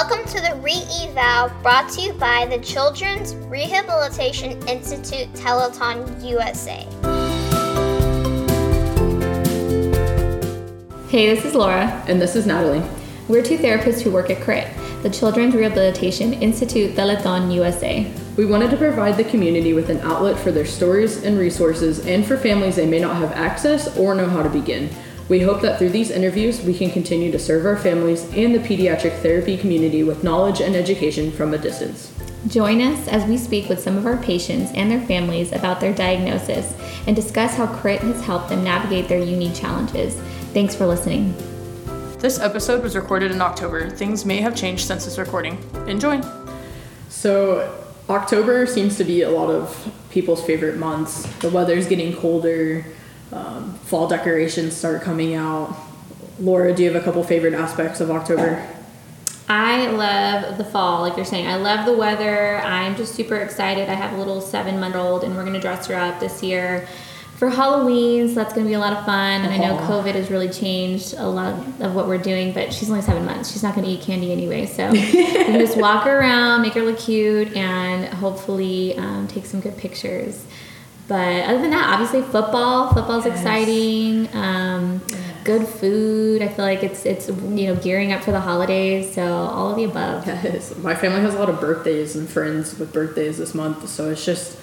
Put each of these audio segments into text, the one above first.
Welcome to the Re-Eval brought to you by the Children's Rehabilitation Institute Telethon USA. Hey, this is Laura. And this is Natalie. We're two therapists who work at CRIT, the Children's Rehabilitation Institute Telethon USA. We wanted to provide the community with an outlet for their stories and resources and for families they may not have access or know how to begin. We hope that through these interviews, we can continue to serve our families and the pediatric therapy community with knowledge and education from a distance. Join us as we speak with some of our patients and their families about their diagnosis and discuss how CRIT has helped them navigate their unique challenges. Thanks for listening. This episode was recorded in October. Things may have changed since this recording. Enjoy! So, October seems to be a lot of people's favorite months. The weather's getting colder, um, fall decorations start coming out. Laura, do you have a couple favorite aspects of October? I love the fall, like you're saying. I love the weather. I'm just super excited. I have a little seven month old, and we're going to dress her up this year for Halloween, so that's going to be a lot of fun. And I know COVID has really changed a lot of what we're doing, but she's only seven months. She's not going to eat candy anyway. So we can just walk her around, make her look cute, and hopefully um, take some good pictures. But other than that, obviously football. Football's yes. exciting. Um. Good food. I feel like it's it's you know gearing up for the holidays. So all of the above. Yes. My family has a lot of birthdays and friends with birthdays this month. So it's just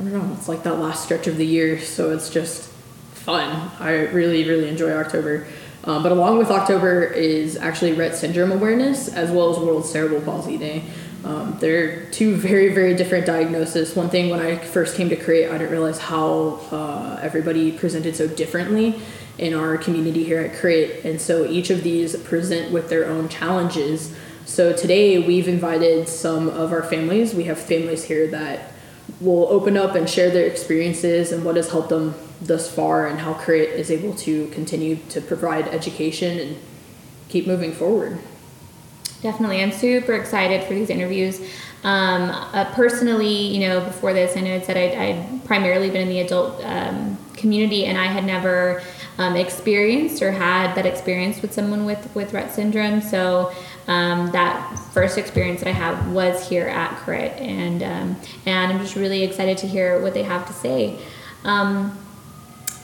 I don't know. It's like that last stretch of the year. So it's just fun. I really really enjoy October. Um, but along with October is actually Rett syndrome awareness as well as World Cerebral Palsy Day. Um, they're two very, very different diagnoses. One thing when I first came to CRIT, I didn't realize how uh, everybody presented so differently in our community here at CRIT. And so each of these present with their own challenges. So today we've invited some of our families. We have families here that will open up and share their experiences and what has helped them thus far and how CRIT is able to continue to provide education and keep moving forward. Definitely. I'm super excited for these interviews. Um, uh, personally, you know, before this, I know I said I'd, I'd, primarily been in the adult um, community and I had never um, experienced or had that experience with someone with, with Rett syndrome. So um, that first experience that I had was here at CRIT. And, um, and I'm just really excited to hear what they have to say. Um,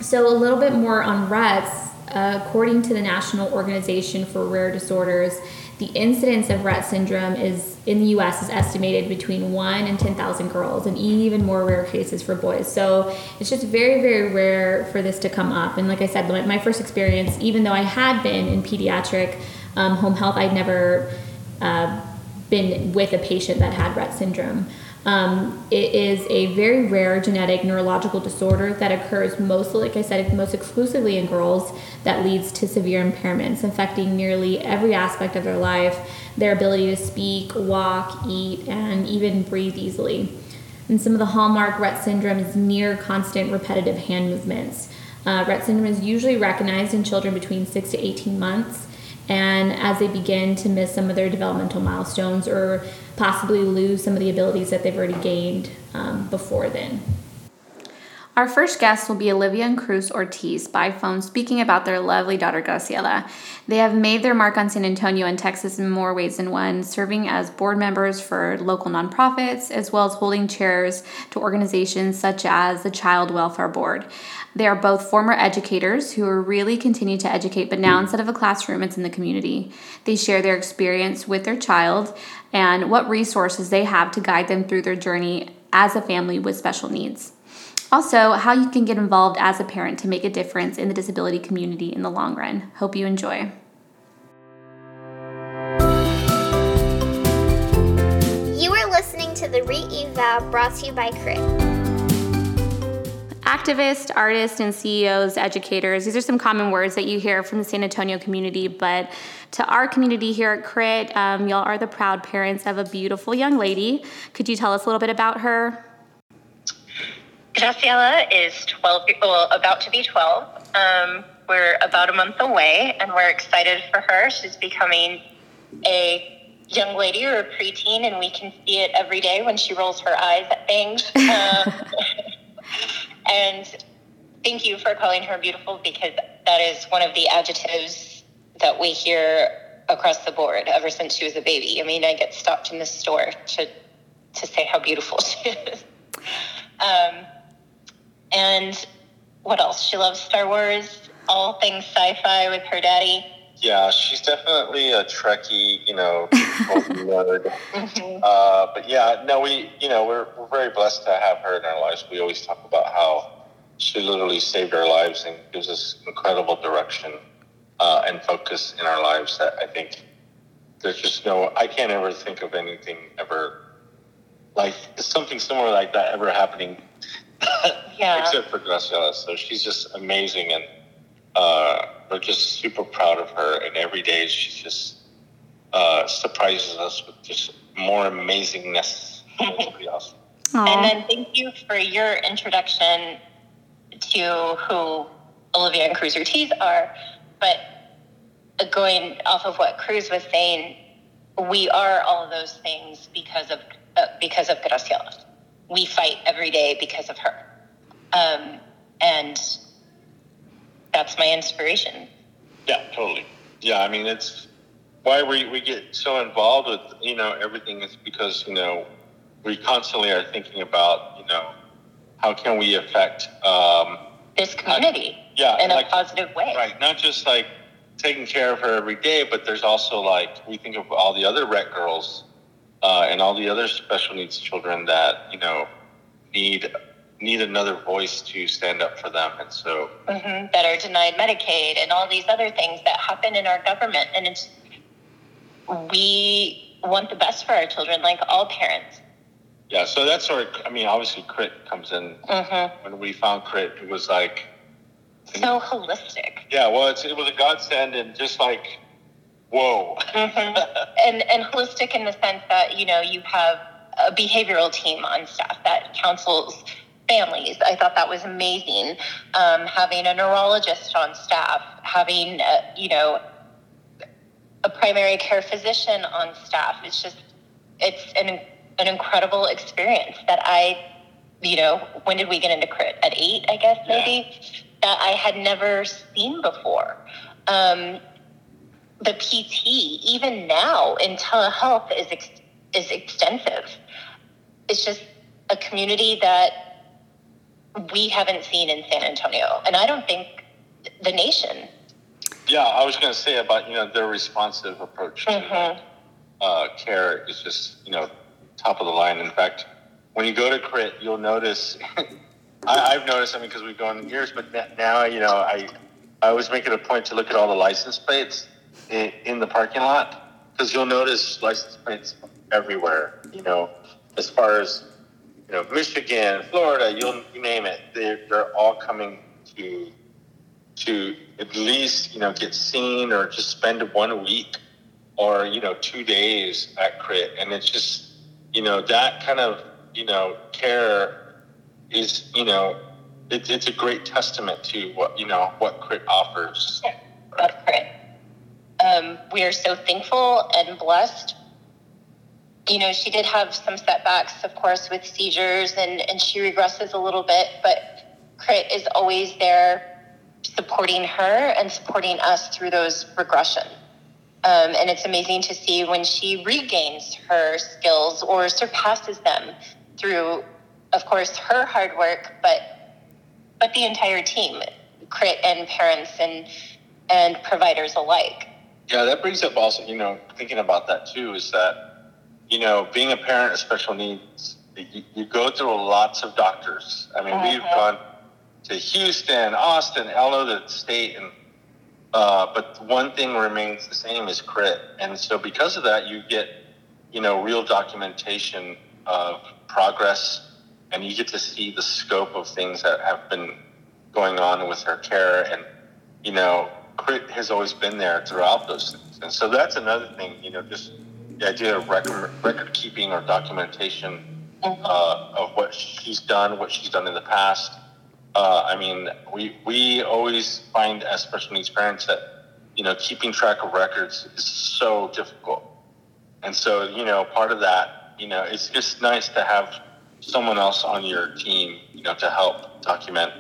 so a little bit more on Rett's. Uh, according to the National Organization for Rare Disorders, the incidence of Rett syndrome is in the U.S. is estimated between one and ten thousand girls, and even more rare cases for boys. So it's just very, very rare for this to come up. And like I said, my first experience, even though I had been in pediatric um, home health, I'd never uh, been with a patient that had Rett syndrome. Um, it is a very rare genetic neurological disorder that occurs mostly, like I said, most exclusively in girls that leads to severe impairments affecting nearly every aspect of their life, their ability to speak, walk, eat, and even breathe easily. And some of the hallmark Rett syndrome is near constant repetitive hand movements. Uh, Rett syndrome is usually recognized in children between 6 to 18 months and as they begin to miss some of their developmental milestones or possibly lose some of the abilities that they've already gained um, before then. Our first guests will be Olivia and Cruz Ortiz by phone speaking about their lovely daughter Graciela. They have made their mark on San Antonio and Texas in more ways than one, serving as board members for local nonprofits as well as holding chairs to organizations such as the Child Welfare Board. They are both former educators who are really continue to educate, but now instead of a classroom, it's in the community. They share their experience with their child and what resources they have to guide them through their journey as a family with special needs. Also, how you can get involved as a parent to make a difference in the disability community in the long run. Hope you enjoy. You are listening to the Re-Eval brought to you by CRIT activists, artists, and CEOs, educators. These are some common words that you hear from the San Antonio community. But to our community here at CRIT, um, y'all are the proud parents of a beautiful young lady. Could you tell us a little bit about her? Graciela is 12, well, about to be 12. Um, we're about a month away, and we're excited for her. She's becoming a young lady or a preteen, and we can see it every day when she rolls her eyes at things. Um, and thank you for calling her beautiful because that is one of the adjectives that we hear across the board ever since she was a baby. I mean, I get stopped in the store to to say how beautiful she is. Um, and what else? She loves Star Wars, all things sci-fi with her daddy. Yeah, she's definitely a Trekkie, you know, nerd. Uh, but yeah, no, we, you know, we're, we're very blessed to have her in our lives. We always talk about how she literally saved our lives and gives us incredible direction uh, and focus in our lives that I think there's just no, I can't ever think of anything ever like something similar like that ever happening Yeah. except for Graciela. So she's just amazing, and uh, we're just super proud of her. And every day she just uh, surprises us with just more amazingness. It's pretty awesome. And then thank you for your introduction to who Olivia and Cruz Ortiz are. But going off of what Cruz was saying, we are all of those things because of uh, because of Graciela. We fight every day because of her, um, and that's my inspiration. Yeah, totally. Yeah, I mean it's why we, we get so involved with you know everything is because you know we constantly are thinking about you know how can we affect um, This community yeah in a positive way. Right, not just like taking care of her every day, but there's also like we think of all the other Rett girls uh, and all the other special needs children that you know need need another voice to stand up for them, and so hmm that are denied Medicaid and all these other things that happen in our government. And it's we want the best for our children, like all parents. yeah, so that's sort of I mean obviously crit comes in hmm when we found crit, it was like So holistic. yeah, well it's, it was a godsend and just like whoa, hmm and and holistic in the sense that you know you have a behavioral team on staff that counsels families. I thought that was amazing. Um, having a neurologist on staff, having uh, you know a primary care physician on staff. It's just it's an an incredible experience that I you know when did we get into crit at eight I guess Yeah. maybe that I had never seen before. Um, the PT, even now in telehealth, is ex- is extensive. It's just a community that we haven't seen in San Antonio, and I don't think the nation. yeah. I was going to say about you know their responsive approach to Mhm. uh, care is just you know top of the line. In fact, when you go to crit, you'll notice. I, I've noticed. I mean, because we've gone years, but now you know I I always make it a point to look at all the license plates in, the parking lot because you'll notice license plates everywhere. You know, as far as you know, Michigan, Florida, you'll you name it. They're they're all coming to to at least you know get seen or just spend one week or you know two days at crit and it's just you know that kind of you know care is you know it, it's a great testament to what you know what crit offers of crit. Um, we are so thankful and blessed. You know, she did have some setbacks, of course, with seizures, and, and she regresses a little bit, but crit is always there supporting her and supporting us through those regressions. Um, and it's amazing to see when she regains her skills or surpasses them through, of course, her hard work, but but the entire team, crit and parents and and providers alike. Yeah that brings up also you know thinking about that too is that you know being a parent of special needs you, you go through lots of doctors. I mean we've Mhm. gone to houston austin all over the state and uh, but one thing remains the same is crit. And so because of that you get you know real documentation of progress and you get to see the scope of things that have been going on with her care. And you know crit has always been there throughout those things and so that's another thing you know just the idea of record record keeping or documentation uh, of what she's done what she's done in the past uh, I mean, we we always find as special needs parents that you know keeping track of records is so difficult, and so you know part of that, you know, it's just nice to have someone else on your team, you know, to help document.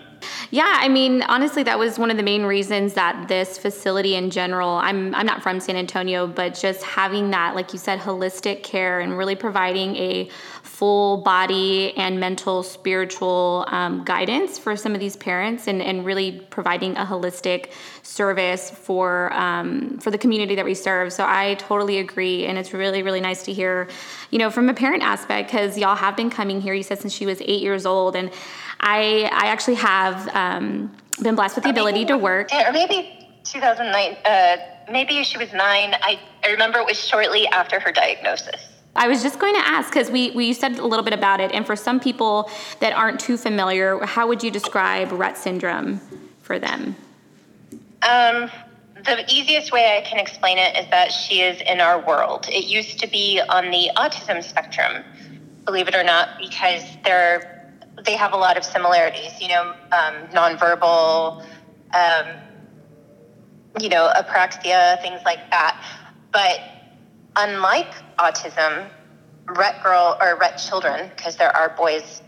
Yeah, I mean, honestly, that was one of the main reasons that this facility in general, I'm, I'm not from San Antonio, but just having that, like you said, holistic care and really providing a full body and mental, spiritual um, guidance for some of these parents and, and really providing a holistic service for, um, for the community that we serve. So I totally agree. And it's really, really nice to hear, you know, from a parent aspect, because y'all have been coming here, you said, since she was eight years old. And I, I actually have um, been blessed with the ability to work. Or maybe 2009, uh, maybe she was nine. I, I remember it was shortly after her diagnosis. I was just going to ask because we, we said a little bit about it, and for some people that aren't too familiar, how would you describe Rett syndrome for them? Um, the easiest way I can explain it is that she is in our world. It used to be on the autism spectrum, believe it or not, because they're they have a lot of similarities. You know, um, nonverbal, um, you know, apraxia, things like that. But unlike autism, Rett girl or Rett children, because there are boys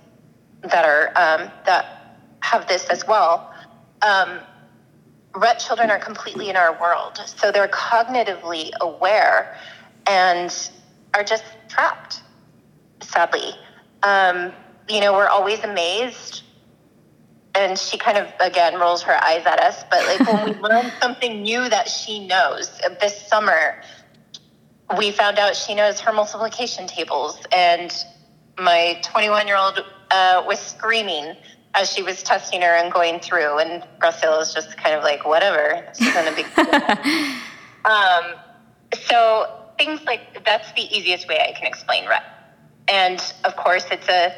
that are um, that have this as well. Um, Rett children are completely in our world, so they're cognitively aware and are just trapped. Sadly, um, you know, we're always amazed. And she kind of again rolls her eyes at us, but like when we learn something new that she knows this summer, we found out she knows her multiplication tables, and my 21 year old uh, was screaming as she was testing her and going through, and Graciela was just kind of like, whatever, she's in a big um, so things like that's the easiest way I can explain Rett. And of course, it's a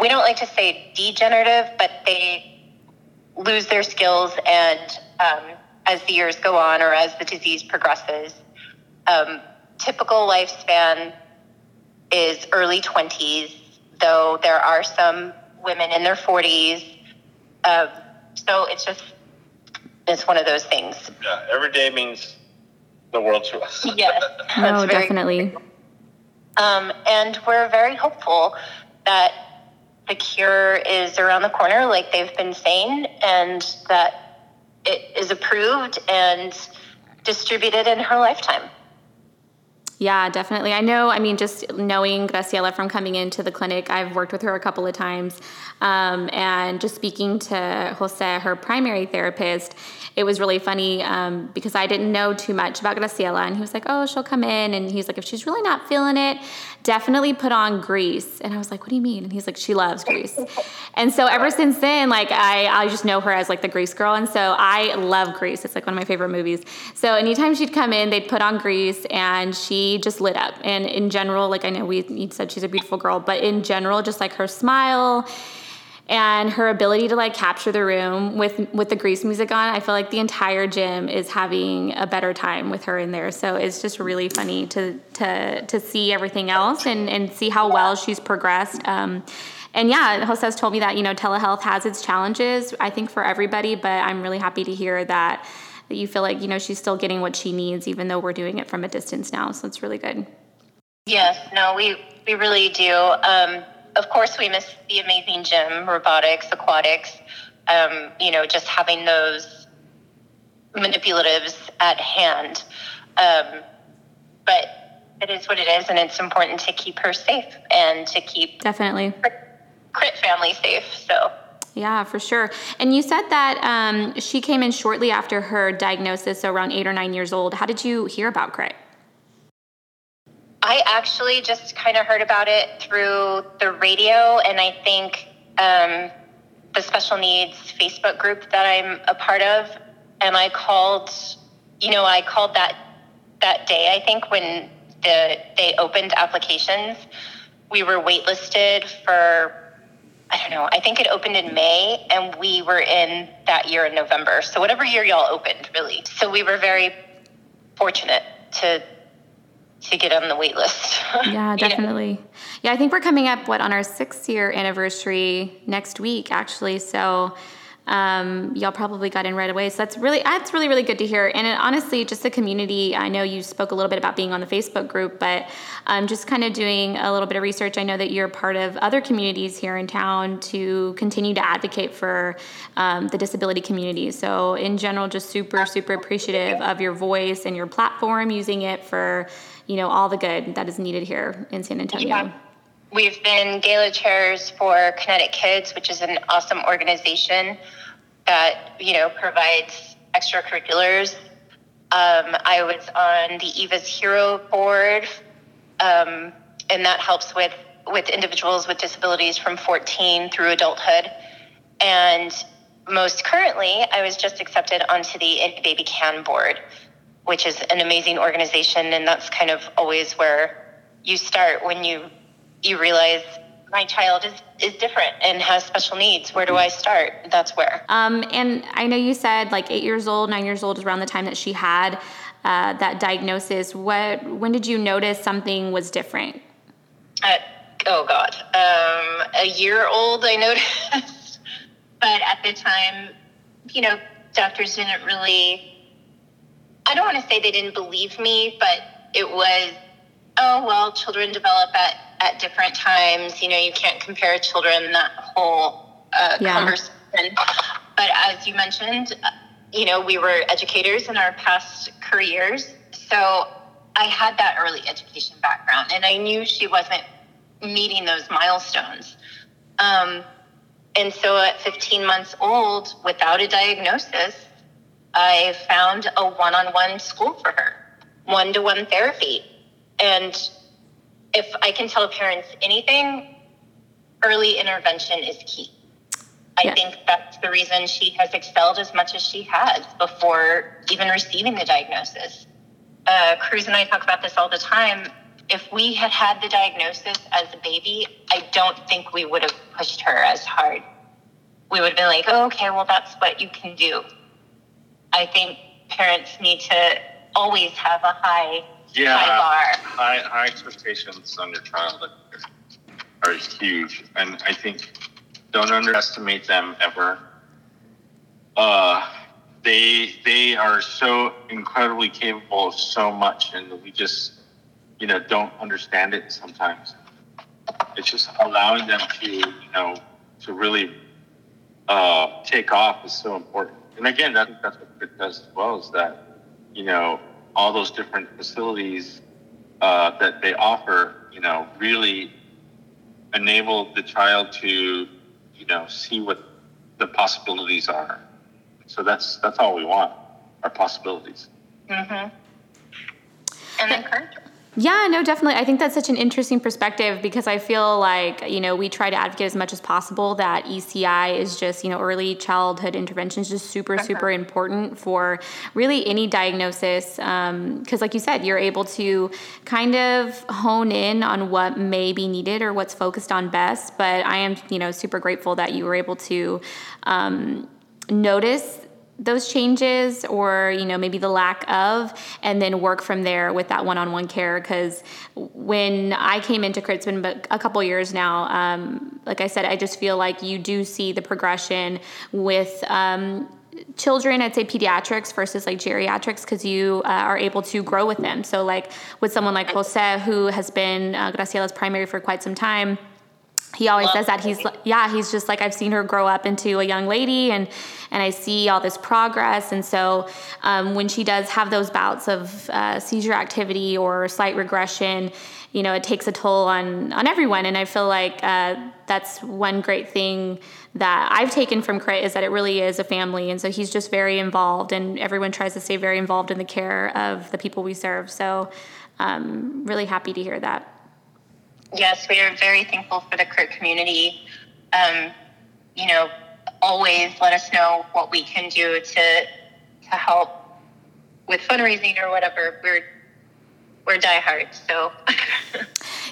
we don't like to say degenerative, but they lose their skills and um, as the years go on or as the disease progresses. Um, typical lifespan is early 20s, though there are some women in their 40s. Uh, so it's just, it's one of those things. Yeah, every day means the world to us. Yes. no, definitely. Um, and we're very hopeful that the cure is around the corner, like they've been saying, and that it is approved and distributed in her lifetime. Yeah, definitely. I know, I mean, just knowing Graciela from coming into the clinic, I've worked with her a couple of times. Um, and just speaking to Jose, her primary therapist, it was really funny um, because I didn't know too much about Graciela. And he was like, oh, she'll come in. And he's like, if she's really not feeling it, definitely put on grease. And I was like, what do you mean? And he's like, she loves grease. and so ever since then, like, I, I just know her as like the grease girl. And so I love grease. It's like one of my favorite movies. So anytime she'd come in, they'd put on grease and she just lit up. And in general, like, I know we said she's a beautiful girl, but in general, just like her smile, and her ability to like capture the room with with the grease music on i feel like the entire gym is having a better time with her in there so it's just really funny to to to see everything else and and see how well she's progressed um, and yeah, Jose's told me that you know telehealth has its challenges. I think for everybody, but I'm really happy to hear that that you feel like you know she's still getting what she needs, even though we're doing it from a distance now. So it's really good. Yes, no, we we really do. Um, of course, we miss the amazing gym, robotics, aquatics. Um, you know, just having those manipulatives at hand. Um, but it is what it is, and it's important to keep her safe and to keep definitely Crit family safe. So. Yeah, for sure. And you said that um, she came in shortly after her diagnosis, so around eight or nine years old. How did you hear about Crit? I actually just kind of heard about it through the radio, and I think um, the special needs Facebook group that I'm a part of. And I called, you know, I called that that day. I think when the they opened applications, we were waitlisted for. I don't know. I think it opened in May, and we were in that year in November. So whatever year y'all opened, really. So we were very fortunate to to get on the wait list. Yeah, definitely. know? Yeah, I think we're coming up what on our six year anniversary next week, actually. So um, y'all probably got in right away. So that's really that's really really good to hear. And it, honestly, just the community. I know you spoke a little bit about being on the Facebook group, but um, just kind of doing a little bit of research. I know that you're part of other communities here in town to continue to advocate for um, the disability community. So in general, just super super appreciative of your voice and your platform, using it for you know all the good that is needed here in San Antonio. Yeah. We've been gala chairs for Kinetic Kids, which is an awesome organization that you know provides extracurriculars. Um, I was on the Eva's Hero board, um, and that helps with with individuals with disabilities from 14 through adulthood. And most currently, I was just accepted onto the Baby Can board, which is an amazing organization, and that's kind of always where you start when you you realize my child is, is different and has special needs. Where do I start? That's where. Um, and I know you said like eight years old, nine years old is around the time that she had uh, that diagnosis. What when did you notice something was different? At, oh God, um, a year old I noticed, but at the time, you know, doctors didn't really. I don't want to say they didn't believe me, but it was, oh well, children develop at at different times. You know, you can't compare children that whole uh, Yeah. conversation. But as you mentioned, uh, you know, we were educators in our past careers, so I had that early education background, and I knew she wasn't meeting those milestones. Um, and so at 15 months old, without a diagnosis, I found a one on one school for her, one to one therapy. And if I can tell parents anything, early intervention is key. I Yeah. think that's the reason she has excelled as much as she has before even receiving the diagnosis. Uh, Cruz and I talk about this all the time. If we had had the diagnosis as a baby, I don't think we would have pushed her as hard. We would have been like, oh, okay, well, that's what you can do. I think parents need to always have a high, Yeah, high bar. high high expectations on your child are huge, and I think don't underestimate them ever. Uh, they they are so incredibly capable of so much, and we just you know don't understand it sometimes. It's just allowing them to you know to really uh, take off is so important. And again, I think that's what it does as well is that you know all those different facilities uh, that they offer, you know, really enable the child to, you know, see what the possibilities are. So that's that's all we want, our possibilities. Mm-hmm. And encourage them. Yeah, no, definitely. I think that's such an interesting perspective because I feel like, you know, we try to advocate as much as possible that ECI is just, you know, early childhood intervention is just super, super important for really any diagnosis. Because, like you said, you're able to kind of hone in on what may be needed or what's focused on best. But I am, you know, super grateful that you were able to um, notice those changes or you know maybe the lack of and then work from there with that one-on-one care. Because when i came into crit been a couple years now um, like i said i just feel like you do see the progression with um, children i'd say pediatrics versus like geriatrics because you uh, are able to grow with them. So like with someone like jose who has been uh, graciela's primary for quite some time he always says that he's yeah he's just like i've seen her grow up into a young lady and and i see all this progress. And so um, when she does have those bouts of uh, seizure activity or slight regression you know it takes a toll on on everyone. And i feel like uh, that's one great thing that i've taken from crit is that it really is a family. And so he's just very involved and everyone tries to stay very involved in the care of the people we serve. So um, really happy to hear that Yes, we are very thankful for the Crit community. Um, you know, always let us know what we can do to to help with fundraising or whatever. We're we're diehards, so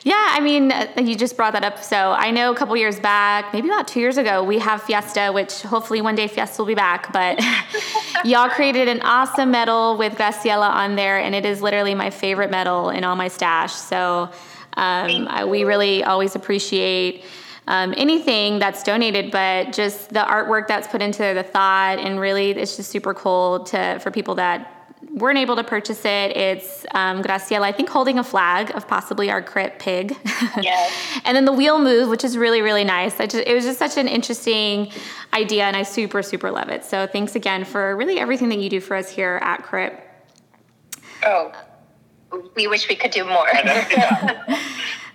Yeah, I mean, uh, you just brought that up. So I know a couple years back, maybe about two years ago, we have Fiesta, which hopefully one day Fiesta will be back. But y'all created an awesome medal with Graciela on there, and it is literally my favorite medal in all my stash. So um, I, we really always appreciate um, anything that's donated, but just the artwork that's put into the thought, and really, it's just super cool to for people that weren't able to purchase it. It's um, Graciela, I think, holding a flag of possibly our crit pig. Yes. and then the wheel move, which is really, really nice. Just, it was just such an interesting idea, and I super, super love it. So thanks again for really everything that you do for us here at Crit. Oh, we wish we could do more.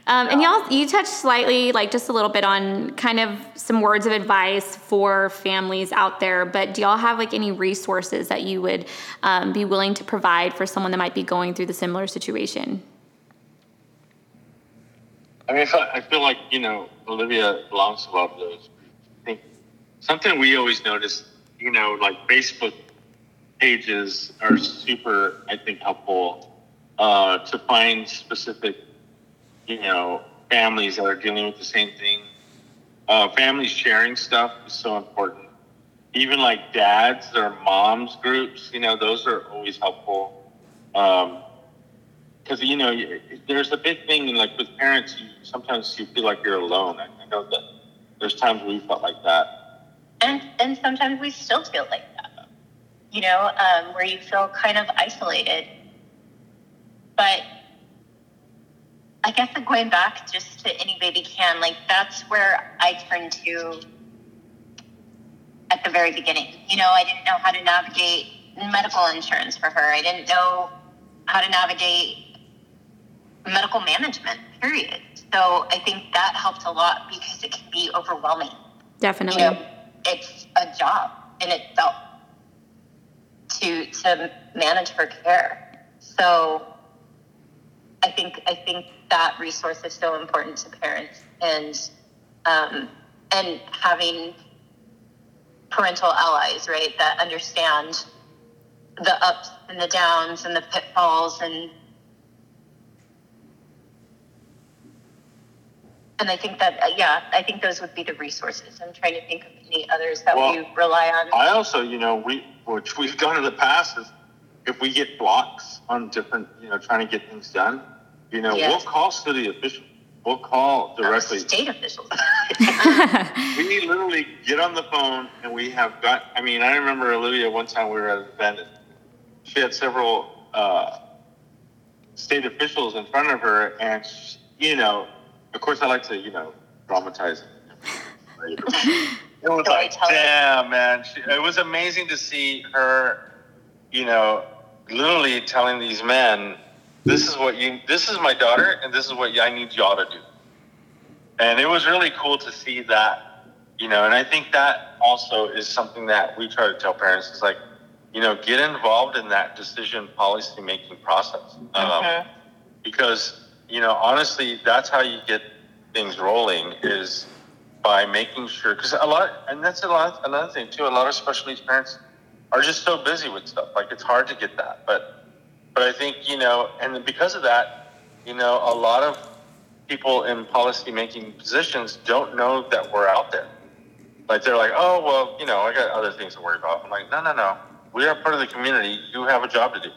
Um, and y'all, you touched slightly, like just a little bit on kind of some words of advice for families out there. But do y'all have like any resources that you would um, be willing to provide for someone that might be going through the similar situation? I mean, I feel, I feel like you know Olivia belongs to a lot of those. I think something we always notice, you know, like Facebook pages are super, I think, helpful uh, to find specific, you know, families that are dealing with the same thing. Uh, families sharing stuff is so important. Even like dads or moms groups, you know, those are always helpful. Um, because you know there's a big thing like with parents you sometimes you feel like you're alone I, know that there's times we felt like that and and sometimes we still feel like that you know um, where you feel kind of isolated but i guess like going back just to any baby can like that's where i turned to at the very beginning you know i didn't know how to navigate medical insurance for her i didn't know how to navigate medical management period so i think that helped a lot because it can be overwhelming Definitely. you know, it's a job in itself to to manage her care. So I think I think that resource is so important to parents and um, and having parental allies, right, that understand the ups and the downs and the pitfalls and and I think that uh, yeah, I think those would be the resources. I'm trying to think of any others that Well, we rely on. i also you know we which we've done in the past is if we get blocks on different you know trying to get things done you know Yes. we'll call city officials. We'll call directly. State officials. we literally get on the phone and we have got i mean i remember olivia one time we were at an event and she had several uh, state officials in front of her and sh you know of course i like to you know dramatize. It it was like damn man. She, it was amazing to see her you know literally telling these men this is what you this is my daughter and this is what i need y'all to do. And it was really cool to see that you know and i think that also is something that we try to tell parents is like you know get involved in that decision policy making process. Um, Mhm. because you know honestly that's how you get things rolling is by making sure because a lot and that's a lot another thing too a lot of special needs parents are just so busy with stuff like it's hard to get that but but i think you know and because of that you know a lot of people in policy making positions don't know that we're out there like they're like oh well you know i got other things to worry about i'm like no no no we are part of the community you have a job to do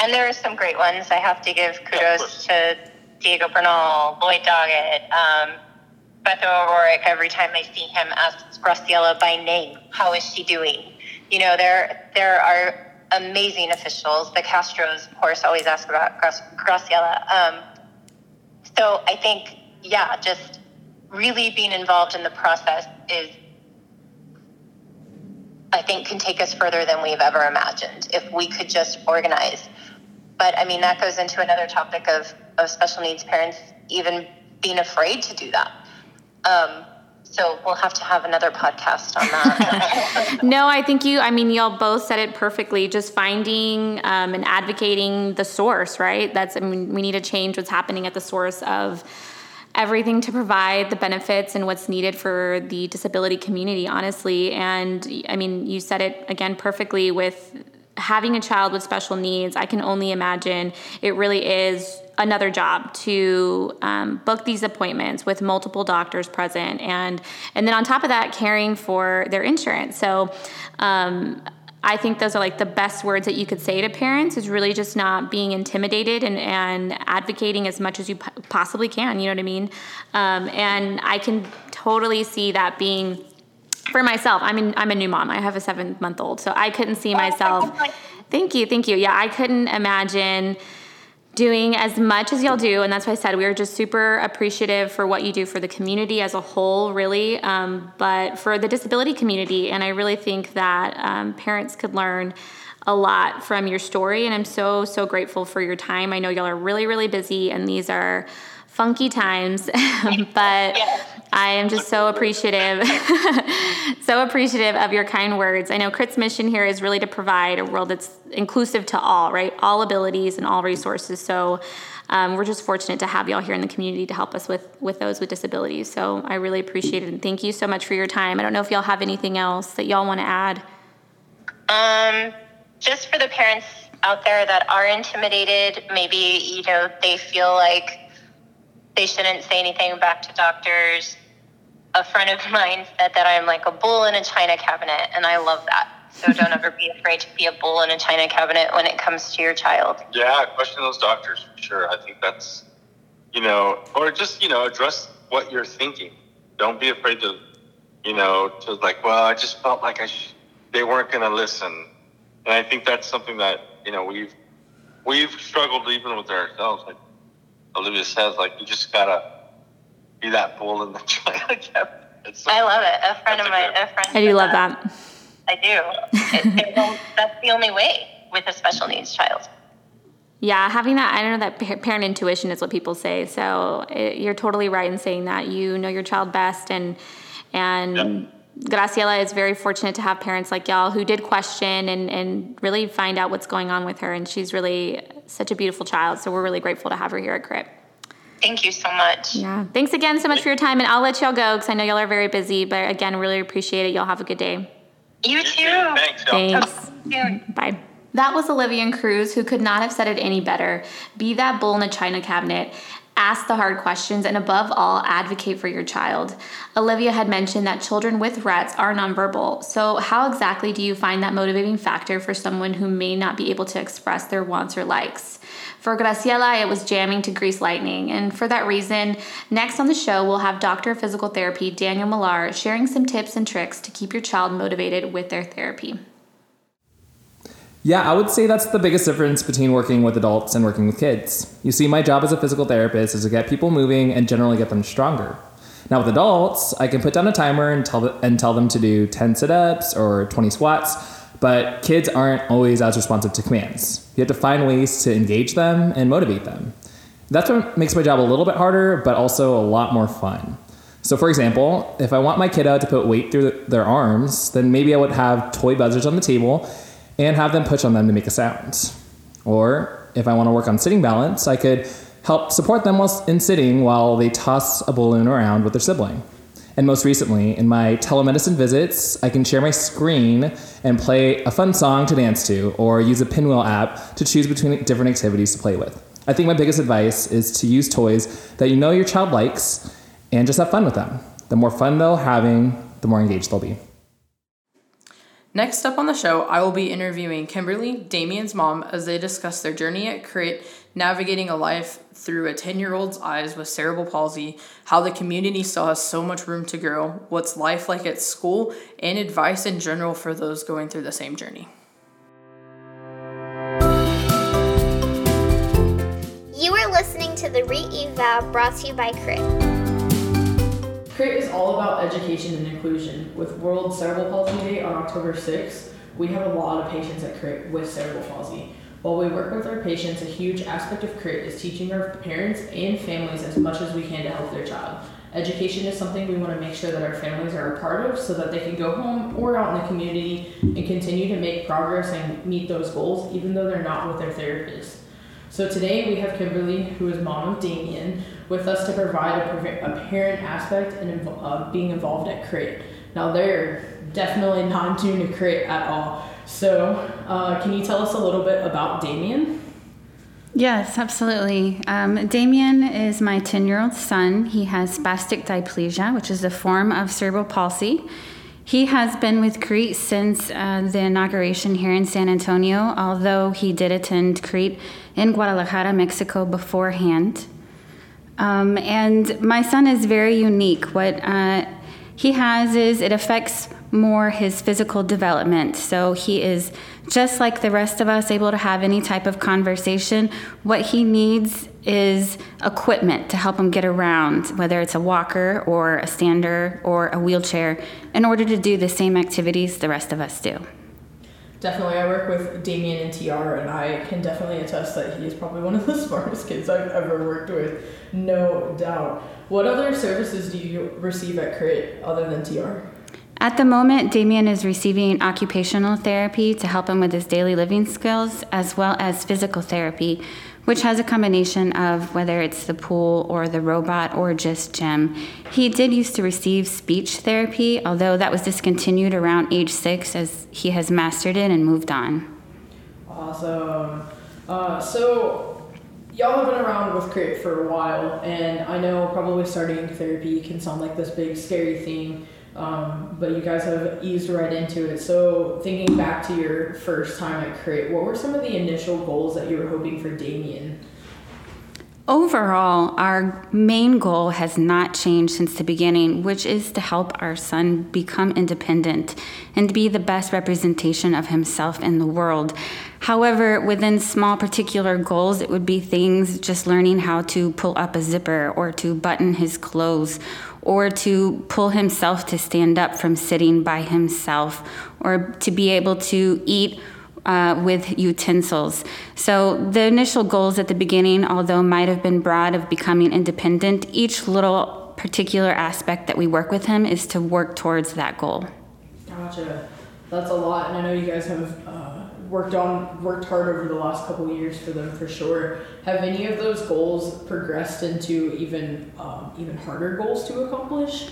and there are some great ones. I have to give kudos course. to Diego Bernal, Lloyd Doggett, um, Beto O'Rourke. Every time I see him, asks Graciela by name, "How is she doing?" You know, there there are amazing officials. The Castros, of course, always ask about Graciela. Um, so I think, yeah, just really being involved in the process is I think can take us further than we've ever imagined if we could just organize. But I mean, that goes into another topic of, of special needs parents even being afraid to do that. Um, so we'll have to have another podcast on that. No, I think you, I mean, y'all both said it perfectly. Just finding um, and advocating the source, right? That's, I mean, we need to change what's happening at the source of everything to provide the benefits and what's needed for the disability community, honestly. And I mean, you said it again perfectly with having a child with special needs. I can only imagine it really is another job to um, book these appointments with multiple doctors present and and then on top of that caring for their insurance so um, I think those are like the best words that you could say to parents is really just not being intimidated and, and advocating as much as you possibly can. You know what I mean? Um, and I can totally see that being for myself. I mean, I'm a new mom. I have a seven month old, so I couldn't see myself. Thank you, thank you. Yeah, I couldn't imagine doing as much as y'all do, and that's why I said we are just super appreciative for what you do for the community as a whole, really, um, but for the disability community. And I really think that um, parents could learn a lot from your story, and I'm so so grateful for your time. I know y'all are really really busy, and these are funky times, but I am just so appreciative, so appreciative of your kind words. I know Crit's mission here is really to provide a world that's inclusive to all, right? All abilities and all resources. So um, we're just fortunate to have y'all here in the community to help us with with those with disabilities. So I really appreciate it and thank you so much for your time. I don't know if y'all have anything else that y'all want to add. Um, just for the parents out there that are intimidated, maybe you know they feel like they shouldn't say anything back to doctors. A friend of mine said that I'm like a bull in a china cabinet, and I love that. So don't ever be afraid to be a bull in a china cabinet when it comes to your child. Yeah, question those doctors for sure. I think that's, you know, or just, you know, address what you're thinking. Don't be afraid to, you know, to like, well, I just felt like I sh- they weren't going to listen. And I think that's something that, you know, we've, we've struggled even with ourselves. Like, Olivia says, like you just gotta be that bull in the china cabinet. So, I love it. A friend of mine, a friend. I do love that. I do. It, it that's the only way with a special needs child. Yeah, having that, I don't know that parent intuition is what people say. So it, you're totally right in saying that you know your child best, and and yep. Graciela is very fortunate to have parents like y'all who did question and and really find out what's going on with her, and she's really such a beautiful child. So we're really grateful to have her here at Crit. Thank you so much. Yeah. Thanks again so much for your time. And I'll let y'all go because I know y'all are very busy. But again, really appreciate it. Y'all have a good day. You too. Thanks. Thanks. Bye. That was Olivia Cruz, who could not have said it any better. Be that bull in a china cabinet. Ask the hard questions and, above all, advocate for your child. Olivia had mentioned that children with Rett's are nonverbal. So, how exactly do you find that motivating factor for someone who may not be able to express their wants or likes? For Graciela, it was jamming to Grease Lightning. And for that reason, next on the show, we'll have Doctor of Physical Therapy Daniel Millar sharing some tips and tricks to keep your child motivated with their therapy. Yeah, I would say that's the biggest difference between working with adults and working with kids. You see, my job as a physical therapist is to get people moving and generally get them stronger. Now, with adults, I can put down a timer and tell, and tell them to do 10 sit ups or 20 squats, but kids aren't always as responsive to commands. You have to find ways to engage them and motivate them. That's what makes my job a little bit harder, but also a lot more fun. So, for example, if I want my kiddo to put weight through their arms, then maybe I would have toy buzzers on the table and have them push on them to make a sound. Or if I want to work on sitting balance, I could help support them while in sitting while they toss a balloon around with their sibling. And most recently, in my telemedicine visits, I can share my screen and play a fun song to dance to, or use a pinwheel app to choose between different activities to play with. I think my biggest advice is to use toys that you know your child likes and just have fun with them. The more fun they'll having, the more engaged they'll be. Next up on the show, I will be interviewing Kimberley, Damian's mom, as they discuss their journey at Crit, navigating a life through a 10 year old's eyes with cerebral palsy, how the community still has so much room to grow, what's life like at school, and advice in general for those going through the same journey. You are listening to the Re-Eval brought to you by Crit. CRIT is all about education and inclusion. With World Cerebral Palsy Day on October 6th, we have a lot of patients at CRIT with cerebral palsy. While we work with our patients, a huge aspect of CRIT is teaching our parents and families as much as we can to help their child. Education is something we want to make sure that our families are a part of so that they can go home or out in the community and continue to make progress and meet those goals even though they're not with their therapist. So today we have Kimberley, who is mom of Damian, with us to provide a, a parent aspect and uh, being involved at CRIT. Now they're definitely not tuned to CRIT at all. So uh, can you tell us a little bit about Damian? Yes, absolutely. Um, Damian is my 10 year old son. He has spastic diplegia, which is a form of cerebral palsy. He has been with CRIT since uh, the inauguration here in San Antonio, although he did attend CRIT in Guadalajara, Mexico beforehand. Um, and my son is very unique. What uh, he has is it affects more his physical development. So he is just like the rest of us, able to have any type of conversation. What he needs is equipment to help him get around, whether it's a walker or a stander or a wheelchair, in order to do the same activities the rest of us do. Definitely, I work with Damian and TR, and I can definitely attest that he is probably one of the smartest kids I've ever worked with, no doubt. What other services do you receive at CRIT other than TR? At the moment, Damian is receiving occupational therapy to help him with his daily living skills, as well as physical therapy, which has a combination of whether it's the pool or the robot or just gym. He did used to receive speech therapy, although that was discontinued around age six as he has mastered it and moved on. Awesome. Uh, so, y'all have been around with CRIT for a while, and I know probably starting therapy can sound like this big scary thing. Um, but you guys have eased right into it. So, thinking back to your first time at CRIT, what were some of the initial goals that you were hoping for Damian? Overall, our main goal has not changed since the beginning, which is to help our son become independent and be the best representation of himself in the world. However, within small particular goals, it would be things just learning how to pull up a zipper or to button his clothes or to pull himself to stand up from sitting by himself, or to be able to eat uh, with utensils. So the initial goals at the beginning, although might have been broad of becoming independent, each little particular aspect that we work with him is to work towards that goal. Gotcha. That's a lot, and I know you guys have uh, worked on worked hard over the last couple years for them for sure. Have any of those goals progressed into even um, even harder goals to accomplish?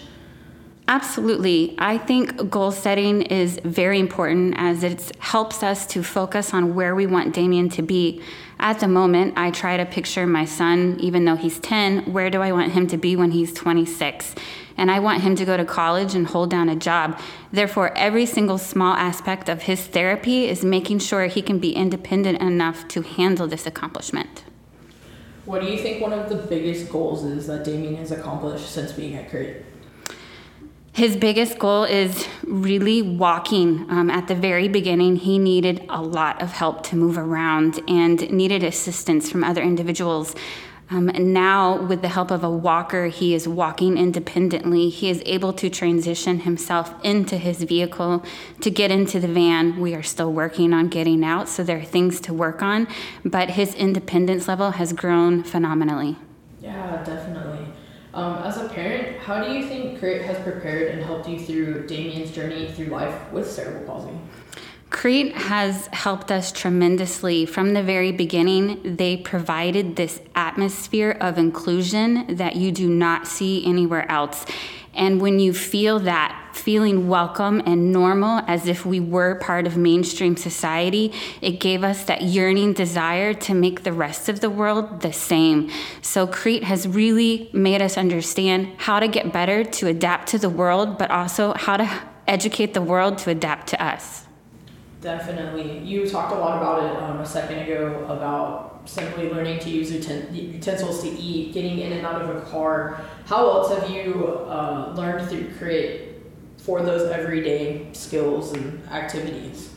Absolutely. I think goal setting is very important as it helps us to focus on where we want Damian to be. At the moment, I try to picture my son, even though he's 10, where do I want him to be when he's 26? And I want him to go to college and hold down a job. Therefore, every single small aspect of his therapy is making sure he can be independent enough to handle this accomplishment. What do you think one of the biggest goals is that Damian has accomplished since being at CRIT? His biggest goal is really walking. Um, at the very beginning, he needed a lot of help to move around and needed assistance from other individuals. Um, and now, with the help of a walker, he is walking independently. He is able to transition himself into his vehicle to get into the van. We are still working on getting out, so there are things to work on, but his independence level has grown phenomenally. Yeah, definitely. Um, as a parent, how do you think CRIT has prepared and helped you through Damian's journey through life with cerebral palsy? CRIT has helped us tremendously. From the very beginning, they provided this atmosphere of inclusion that you do not see anywhere else. And when you feel that, feeling welcome and normal as if we were part of mainstream society, it gave us that yearning desire to make the rest of the world the same. So, CRIT has really made us understand how to get better to adapt to the world, but also how to educate the world to adapt to us. Definitely. You talked a lot about it um, a second ago about simply learning to use utensils to eat, getting in and out of a car. How else have you uh, learned through CRIT for those everyday skills and activities?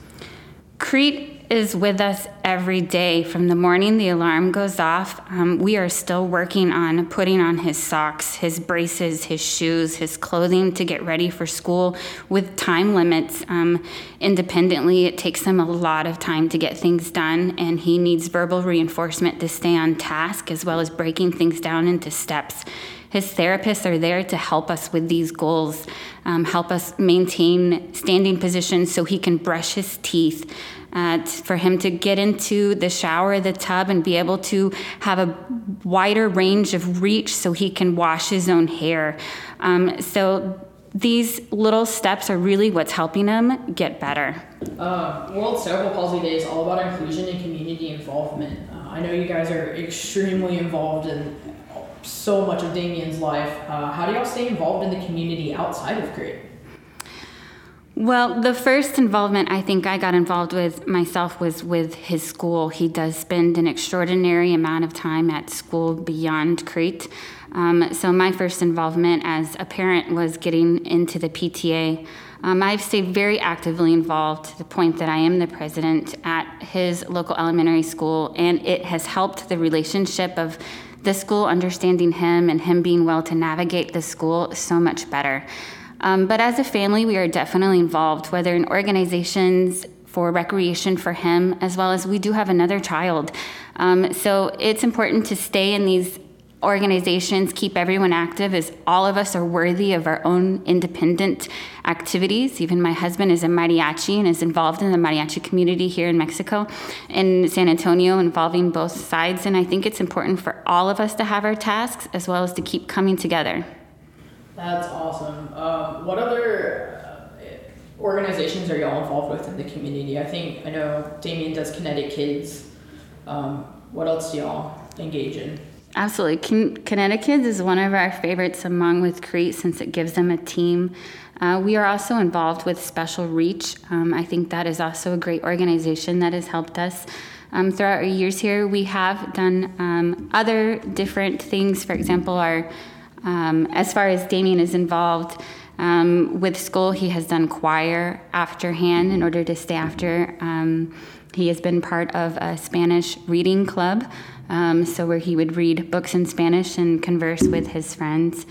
CRIT is with us every day from the morning the alarm goes off. Um, we are still working on putting on his socks, his braces, his shoes, his clothing to get ready for school with time limits. Um, independently, it takes him a lot of time to get things done, and he needs verbal reinforcement to stay on task as well as breaking things down into steps. His therapists are there to help us with these goals, um, help us maintain standing positions so he can brush his teeth, uh, for him to get into the shower, the tub, and be able to have a wider range of reach so he can wash his own hair. Um, so these little steps are really what's helping him get better. Uh, World Cerebral Palsy Day is all about inclusion and community involvement. Uh, I know you guys are extremely involved in so much of Damian's life. Uh, how do y'all stay involved in the community outside of CRIT? Well, the first involvement I think I got involved with myself was with his school. He does spend an extraordinary amount of time at school beyond CRIT. Um, so, my first involvement as a parent was getting into the PTA. Um, I've stayed very actively involved to the point that I am the president at his local elementary school, and it has helped the relationship of the school understanding him and him being well to navigate the school so much better. Um, but as a family, we are definitely involved, whether in organizations for recreation for him, as well as we do have another child. Um, so it's important to stay in these organizations, keep everyone active, as all of us are worthy of our own independent activities. Even my husband is a mariachi and is involved in the mariachi community here in Mexico, in San Antonio, involving both sides. And I think it's important for all of us to have our tasks as well as to keep coming together. That's awesome. Um, what other uh, organizations are y'all involved with in the community? I think I know Damian does Kinetic Kids. Um, what else do y'all engage in? Absolutely. Kin- Kinetic Kids is one of our favorites among with CRIT since it gives them a team. Uh, we are also involved with Special Reach. Um, I think that is also a great organization that has helped us. Um, throughout our years here, we have done um, other different things. For example, our um, as far as Damian is involved um, with school, he has done choir afterhand in order to stay after. Um, he has been part of a Spanish reading club, um, so where he would read books in Spanish and converse with his friends.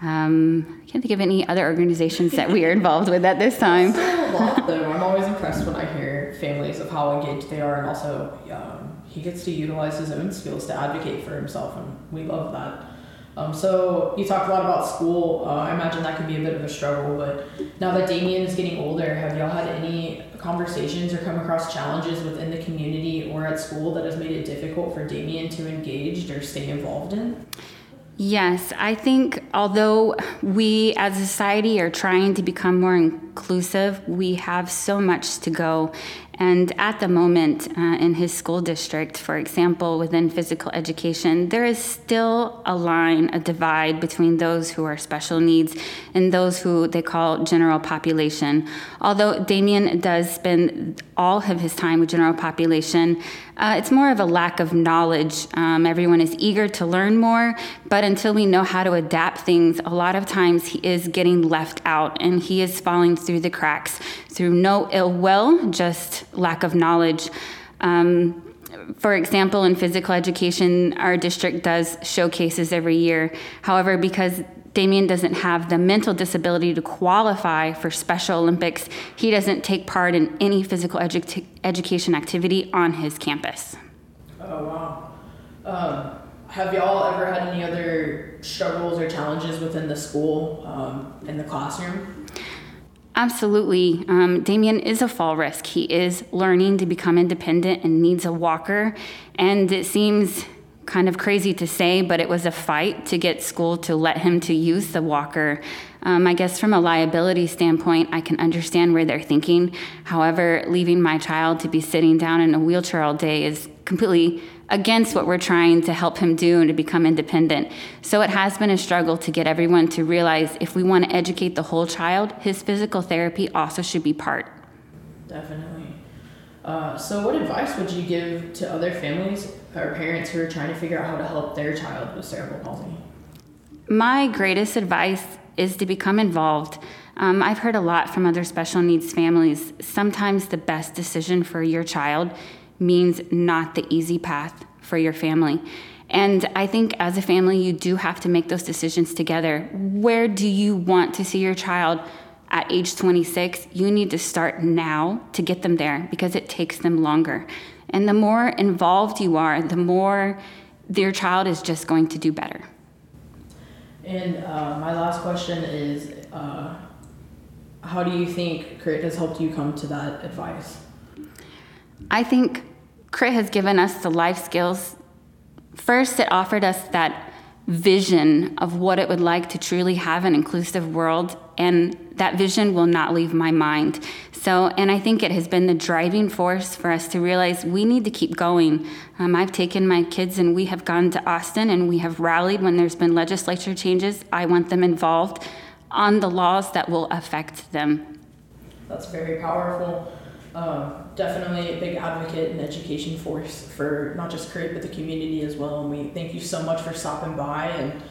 Um, I can't think of any other organizations that we are involved with at this time. a lot, though. I'm always impressed when I hear families of how engaged they are, and also um, he gets to utilize his own skills to advocate for himself, and we love that. Um, so you talked a lot about school. Uh, I imagine that could be a bit of a struggle, but now that Damian is getting older, have y'all had any conversations or come across challenges within the community or at school that has made it difficult for Damian to engage or stay involved in? Yes, I think although we as a society are trying to become more inclusive, we have so much to go. And at the moment, uh, in his school district, for example, within physical education, there is still a line, a divide between those who are special needs and those who they call general population. Although Damian does spend all of his time with general population, uh, it's more of a lack of knowledge. Um, everyone is eager to learn more, but until we know how to adapt things, a lot of times he is getting left out and he is falling through the cracks through no ill will, just lack of knowledge. Um, for example, in physical education, our district does showcases every year. However, because Damian doesn't have the mental disability to qualify for Special Olympics, he doesn't take part in any physical edu- education activity on his campus. Oh, wow. Um, have y'all ever had any other struggles or challenges within the school um, in the classroom? Absolutely. Um, Damian is a fall risk. He is learning to become independent and needs a walker. And it seems kind of crazy to say, but it was a fight to get school to let him to use the walker. Um, I guess from a liability standpoint, I can understand where they're thinking. However, leaving my child to be sitting down in a wheelchair all day is completely against what we're trying to help him do and to become independent. So it has been a struggle to get everyone to realize if we want to educate the whole child, his physical therapy also should be part. Definitely. Uh, so, what advice would you give to other families or parents who are trying to figure out how to help their child with cerebral palsy? My greatest advice is to become involved. Um, I've heard a lot from other special needs families. Sometimes the best decision for your child means not the easy path for your family. And I think as a family, you do have to make those decisions together. Where do you want to see your child at age 26? You need to start now to get them there because it takes them longer. And the more involved you are, the more your child is just going to do better. And uh, my last question is uh, how do you think Crit has helped you come to that advice? I think Crit has given us the life skills. First, it offered us that vision of what it would like to truly have an inclusive world, and that vision will not leave my mind. So, and I think it has been the driving force for us to realize we need to keep going. Um, I've taken my kids and we have gone to Austin and we have rallied when there's been legislature changes. I want them involved on the laws that will affect them. That's very powerful. Um, definitely a big advocate and education force for not just Crit but the community as well. And we thank you so much for stopping by, and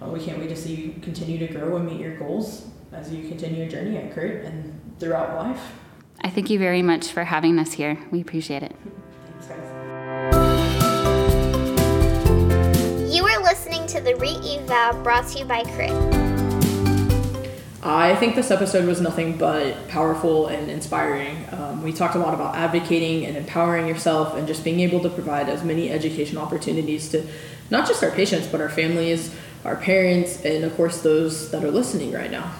uh, we can't wait to see you continue to grow and meet your goals as you continue your journey at Crit and throughout life. I thank you very much for having us here. We appreciate it. Thanks, guys. You are listening to the Re-Eval brought to you by Crit. I think this episode was nothing but powerful and inspiring. Um, we talked a lot about advocating and empowering yourself and just being able to provide as many education opportunities to not just our patients, but our families, our parents, and of course those that are listening right now.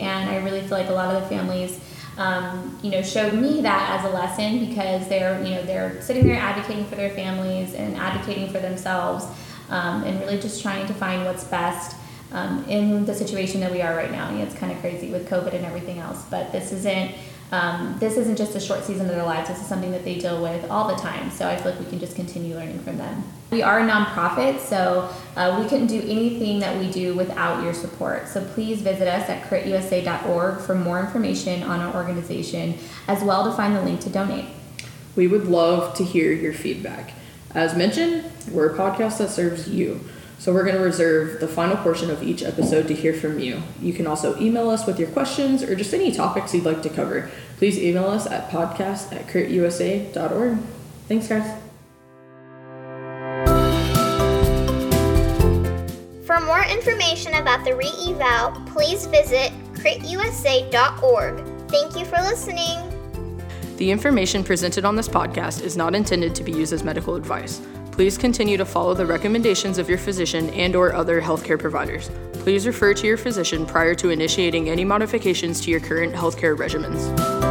And I really feel like a lot of the families, um, you know, showed me that as a lesson because they're, you know, they're sitting there advocating for their families and advocating for themselves, um, and really just trying to find what's best um, in the situation that we are right now. You know, it's kind of crazy with COVID and everything else, but this isn't. Um, this isn't just a short season of their lives. This is something that they deal with all the time. So I feel like we can just continue learning from them. We are a nonprofit, so uh, we couldn't do anything that we do without your support. So please visit us at critusa.org for more information on our organization, as well to find the link to donate. We would love to hear your feedback. As mentioned, we're a podcast that serves you. So we're going to reserve the final portion of each episode to hear from you. You can also email us with your questions or just any topics you'd like to cover. Please email us at podcast at critusa.org. Thanks, guys. For more information about the Re-Eval, please visit critusa.org. Thank you for listening. The information presented on this podcast is not intended to be used as medical advice. Please continue to follow the recommendations of your physician and or other healthcare providers. Please refer to your physician prior to initiating any modifications to your current healthcare regimens.